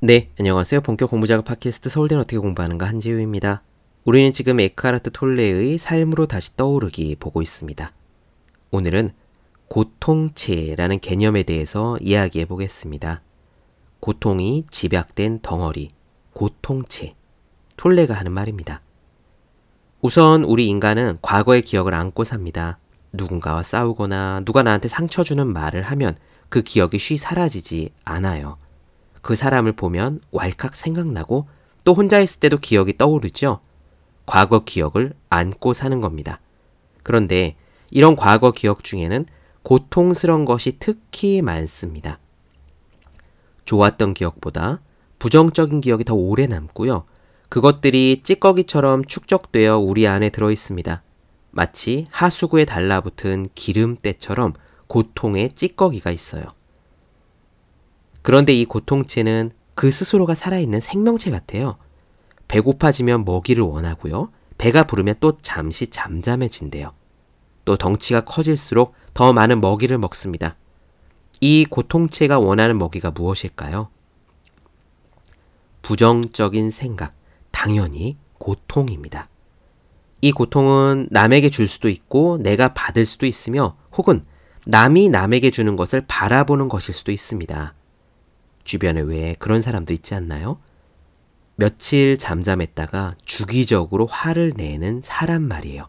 네, 안녕하세요. 본격 공부작업 팟캐스트 서울대는 어떻게 공부하는가 한지우입니다. 우리는 지금 에크하르트 톨레의 삶으로 다시 떠오르기 보고 있습니다. 오늘은 고통체라는 개념에 대해서 이야기해 보겠습니다. 고통이 집약된 덩어리, 고통체. 톨레가 하는 말입니다. 우선 우리 인간은 과거의 기억을 안고 삽니다. 누군가와 싸우거나 누가 나한테 상처 주는 말을 하면 그 기억이 쉬 사라지지 않아요. 그 사람을 보면 왈칵 생각나고 또 혼자 있을 때도 기억이 떠오르죠. 과거 기억을 안고 사는 겁니다. 그런데 이런 과거 기억 중에는 고통스러운 것이 특히 많습니다. 좋았던 기억보다 부정적인 기억이 더 오래 남고요. 그것들이 찌꺼기처럼 축적되어 우리 안에 들어 있습니다. 마치 하수구에 달라붙은 기름때처럼 고통의 찌꺼기가 있어요. 그런데 이 고통체는 그 스스로가 살아있는 생명체 같아요. 배고파지면 먹이를 원하고요. 배가 부르면 또 잠시 잠잠해진대요. 또 덩치가 커질수록 더 많은 먹이를 먹습니다. 이 고통체가 원하는 먹이가 무엇일까요? 부정적인 생각, 당연히 고통입니다. 이 고통은 남에게 줄 수도 있고 내가 받을 수도 있으며 혹은 남이 남에게 주는 것을 바라보는 것일 수도 있습니다. 주변에 왜 그런 사람도 있지 않나요? 며칠 잠잠했다가 주기적으로 화를 내는 사람 말이에요.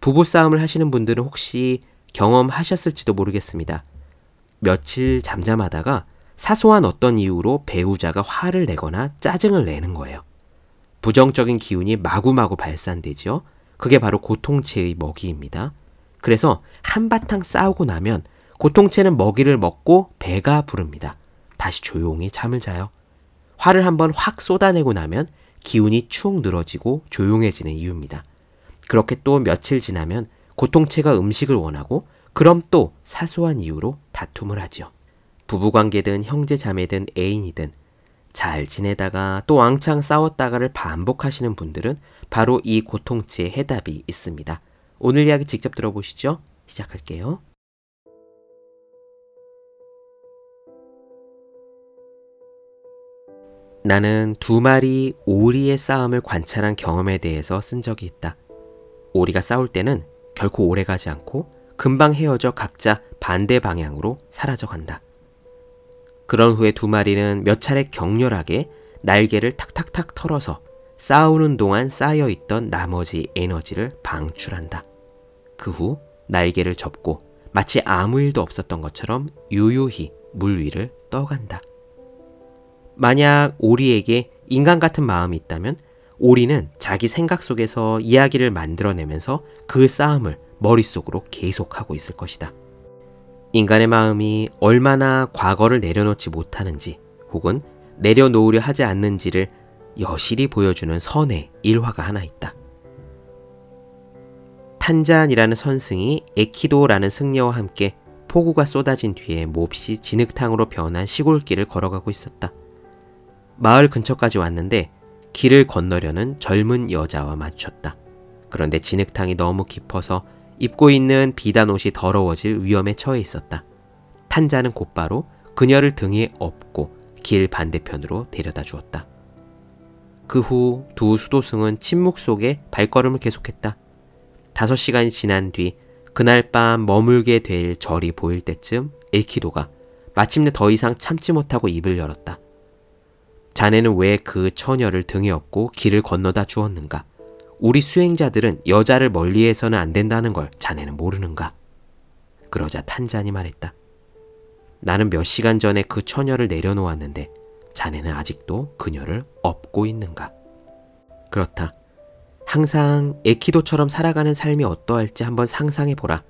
부부싸움을 하시는 분들은 혹시 경험하셨을지도 모르겠습니다. 며칠 잠잠하다가 사소한 어떤 이유로 배우자가 화를 내거나 짜증을 내는 거예요. 부정적인 기운이 마구마구 발산되죠. 그게 바로 고통체의 먹이입니다. 그래서 한바탕 싸우고 나면 고통체는 먹이를 먹고 배가 부릅니다. 다시 조용히 잠을 자요. 화를 한번 확 쏟아내고 나면 기운이 축 늘어지고 조용해지는 이유입니다. 그렇게 또 며칠 지나면 고통체가 음식을 원하고 그럼 또 사소한 이유로 다툼을 하죠. 부부관계든 형제 자매든 애인이든 잘 지내다가 또 왕창 싸웠다가를 반복하시는 분들은 바로 이 고통체의 해답이 있습니다. 오늘 이야기 직접 들어보시죠. 시작할게요. 나는 두 마리 오리의 싸움을 관찰한 경험에 대해서 쓴 적이 있다. 오리가 싸울 때는 결코 오래 가지 않고 금방 헤어져 각자 반대 방향으로 사라져 간다. 그런 후에 두 마리는 몇 차례 격렬하게 날개를 탁탁탁 털어서 싸우는 동안 쌓여 있던 나머지 에너지를 방출한다. 그 후 날개를 접고 마치 아무 일도 없었던 것처럼 유유히 물 위를 떠간다. 만약 오리에게 인간 같은 마음이 있다면 오리는 자기 생각 속에서 이야기를 만들어내면서 그 싸움을 머릿속으로 계속하고 있을 것이다. 인간의 마음이 얼마나 과거를 내려놓지 못하는지 혹은 내려놓으려 하지 않는지를 여실히 보여주는 선의 일화가 하나 있다. 탄잔이라는 선승이 에키도라는 승려와 함께 폭우가 쏟아진 뒤에 몹시 진흙탕으로 변한 시골길을 걸어가고 있었다. 마을 근처까지 왔는데 길을 건너려는 젊은 여자와 맞췄다. 그런데 진흙탕이 너무 깊어서 입고 있는 비단 옷이 더러워질 위험에 처해 있었다. 탄자는 곧바로 그녀를 등에 업고 길 반대편으로 데려다 주었다. 그 후 두 수도승은 침묵 속에 발걸음을 계속했다. 다섯 시간이 지난 뒤 그날 밤 머물게 될 절이 보일 때쯤 엘키도가 마침내 더 이상 참지 못하고 입을 열었다. 자네는 왜 그 처녀를 등에 업고 길을 건너다 주었는가? 우리 수행자들은 여자를 멀리해서는 안 된다는 걸 자네는 모르는가? 그러자 탄잔이 말했다. 나는 몇 시간 전에 그 처녀를 내려놓았는데 자네는 아직도 그녀를 업고 있는가? 그렇다. 항상 에키도처럼 살아가는 삶이 어떠할지 한번 상상해 보라.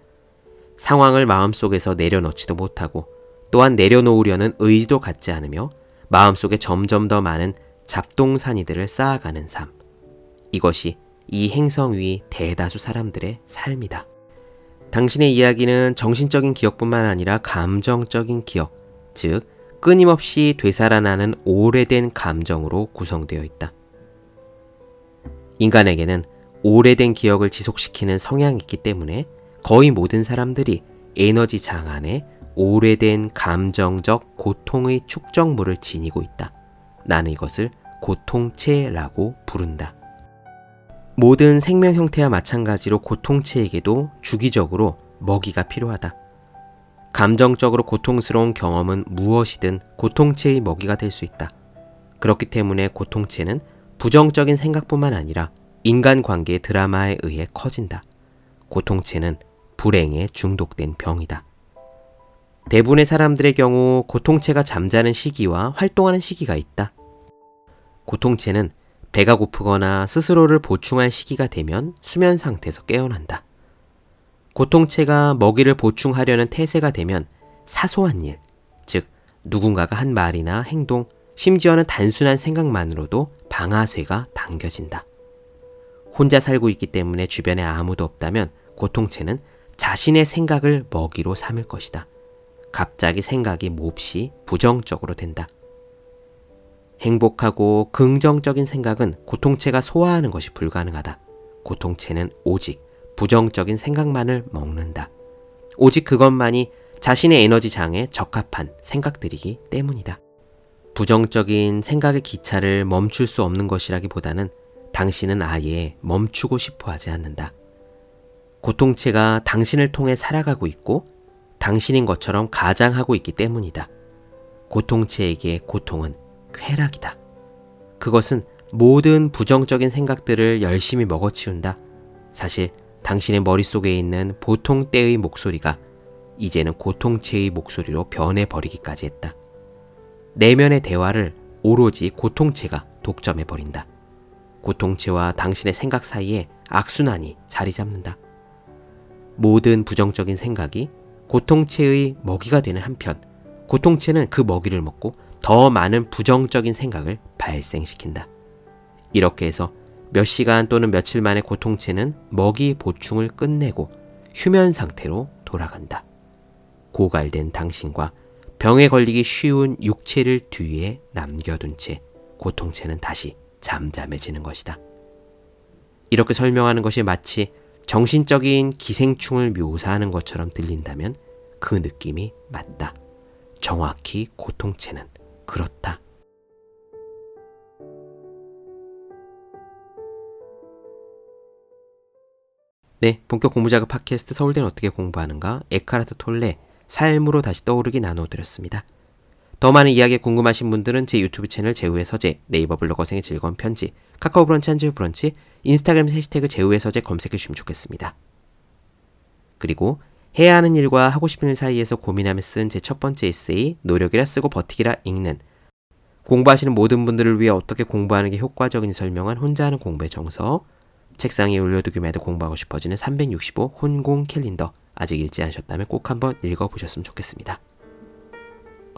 상황을 마음속에서 내려놓지도 못하고 또한 내려놓으려는 의지도 갖지 않으며 마음속에 점점 더 많은 잡동사니들을 쌓아가는 삶. 이것이 이 행성 위 대다수 사람들의 삶이다. 당신의 이야기는 정신적인 기억뿐만 아니라 감정적인 기억, 즉, 끊임없이 되살아나는 오래된 감정으로 구성되어 있다. 인간에게는 오래된 기억을 지속시키는 성향이 있기 때문에 거의 모든 사람들이 에너지 장안에 오래된 감정적 고통의 축적물을 지니고 있다. 나는 이것을 고통체라고 부른다. 모든 생명 형태와 마찬가지로 고통체에게도 주기적으로 먹이가 필요하다. 감정적으로 고통스러운 경험은 무엇이든 고통체의 먹이가 될 수 있다. 그렇기 때문에 고통체는 부정적인 생각뿐만 아니라 인간관계의 드라마에 의해 커진다. 고통체는 불행에 중독된 병이다. 대부분의 사람들의 경우 고통체가 잠자는 시기와 활동하는 시기가 있다. 고통체는 배가 고프거나 스스로를 보충할 시기가 되면 수면 상태에서 깨어난다. 고통체가 먹이를 보충하려는 태세가 되면 사소한 일, 즉 누군가가 한 말이나 행동, 심지어는 단순한 생각만으로도 방아쇠가 당겨진다. 혼자 살고 있기 때문에 주변에 아무도 없다면 고통체는 자신의 생각을 먹이로 삼을 것이다. 갑자기 생각이 몹시 부정적으로 된다. 행복하고 긍정적인 생각은 고통체가 소화하는 것이 불가능하다. 고통체는 오직 부정적인 생각만을 먹는다. 오직 그것만이 자신의 에너지 장에 적합한 생각들이기 때문이다. 부정적인 생각의 기차를 멈출 수 없는 것이라기보다는 당신은 아예 멈추고 싶어 하지 않는다. 고통체가 당신을 통해 살아가고 있고 당신인 것처럼 가장하고 있기 때문이다. 고통체에게 고통은 쾌락이다. 그것은 모든 부정적인 생각들을 열심히 먹어치운다. 사실 당신의 머릿속에 있는 보통 때의 목소리가 이제는 고통체의 목소리로 변해버리기까지 했다. 내면의 대화를 오로지 고통체가 독점해버린다. 고통체와 당신의 생각 사이에 악순환이 자리 잡는다. 모든 부정적인 생각이 고통체의 먹이가 되는 한편, 고통체는 그 먹이를 먹고 더 많은 부정적인 생각을 발생시킨다. 이렇게 해서 몇 시간 또는 며칠 만에 고통체는 먹이 보충을 끝내고 휴면 상태로 돌아간다. 고갈된 당신과 병에 걸리기 쉬운 육체를 뒤에 남겨둔 채 고통체는 다시 잠잠해지는 것이다. 이렇게 설명하는 것이 마치 정신적인 기생충을 묘사하는 것처럼 들린다면 그 느낌이 맞다. 정확히 고통체는 그렇다. 네, 본격 공부작업 팟캐스트 서울대는 어떻게 공부하는가 에카르트 톨레 삶으로 다시 떠오르기 나눠드렸습니다. 더 많은 이야기에 궁금하신 분들은 제 유튜브 채널 제우의 서재, 네이버 블로거 생의 즐거운 편지, 카카오 브런치 한지우 브런치, 인스타그램 해시태그 제우의 서재 검색해 주시면 좋겠습니다. 그리고 해야 하는 일과 하고 싶은 일 사이에서 고민하며 쓴 제 첫 번째 에세이 노력이라 쓰고 버티기라 읽는 공부하시는 모든 분들을 위해 어떻게 공부하는 게 효과적인 설명한 혼자 하는 공부의 정서 책상에 올려두기만 해도 공부하고 싶어지는 365 혼공 캘린더 아직 읽지 않으셨다면 꼭 한번 읽어보셨으면 좋겠습니다.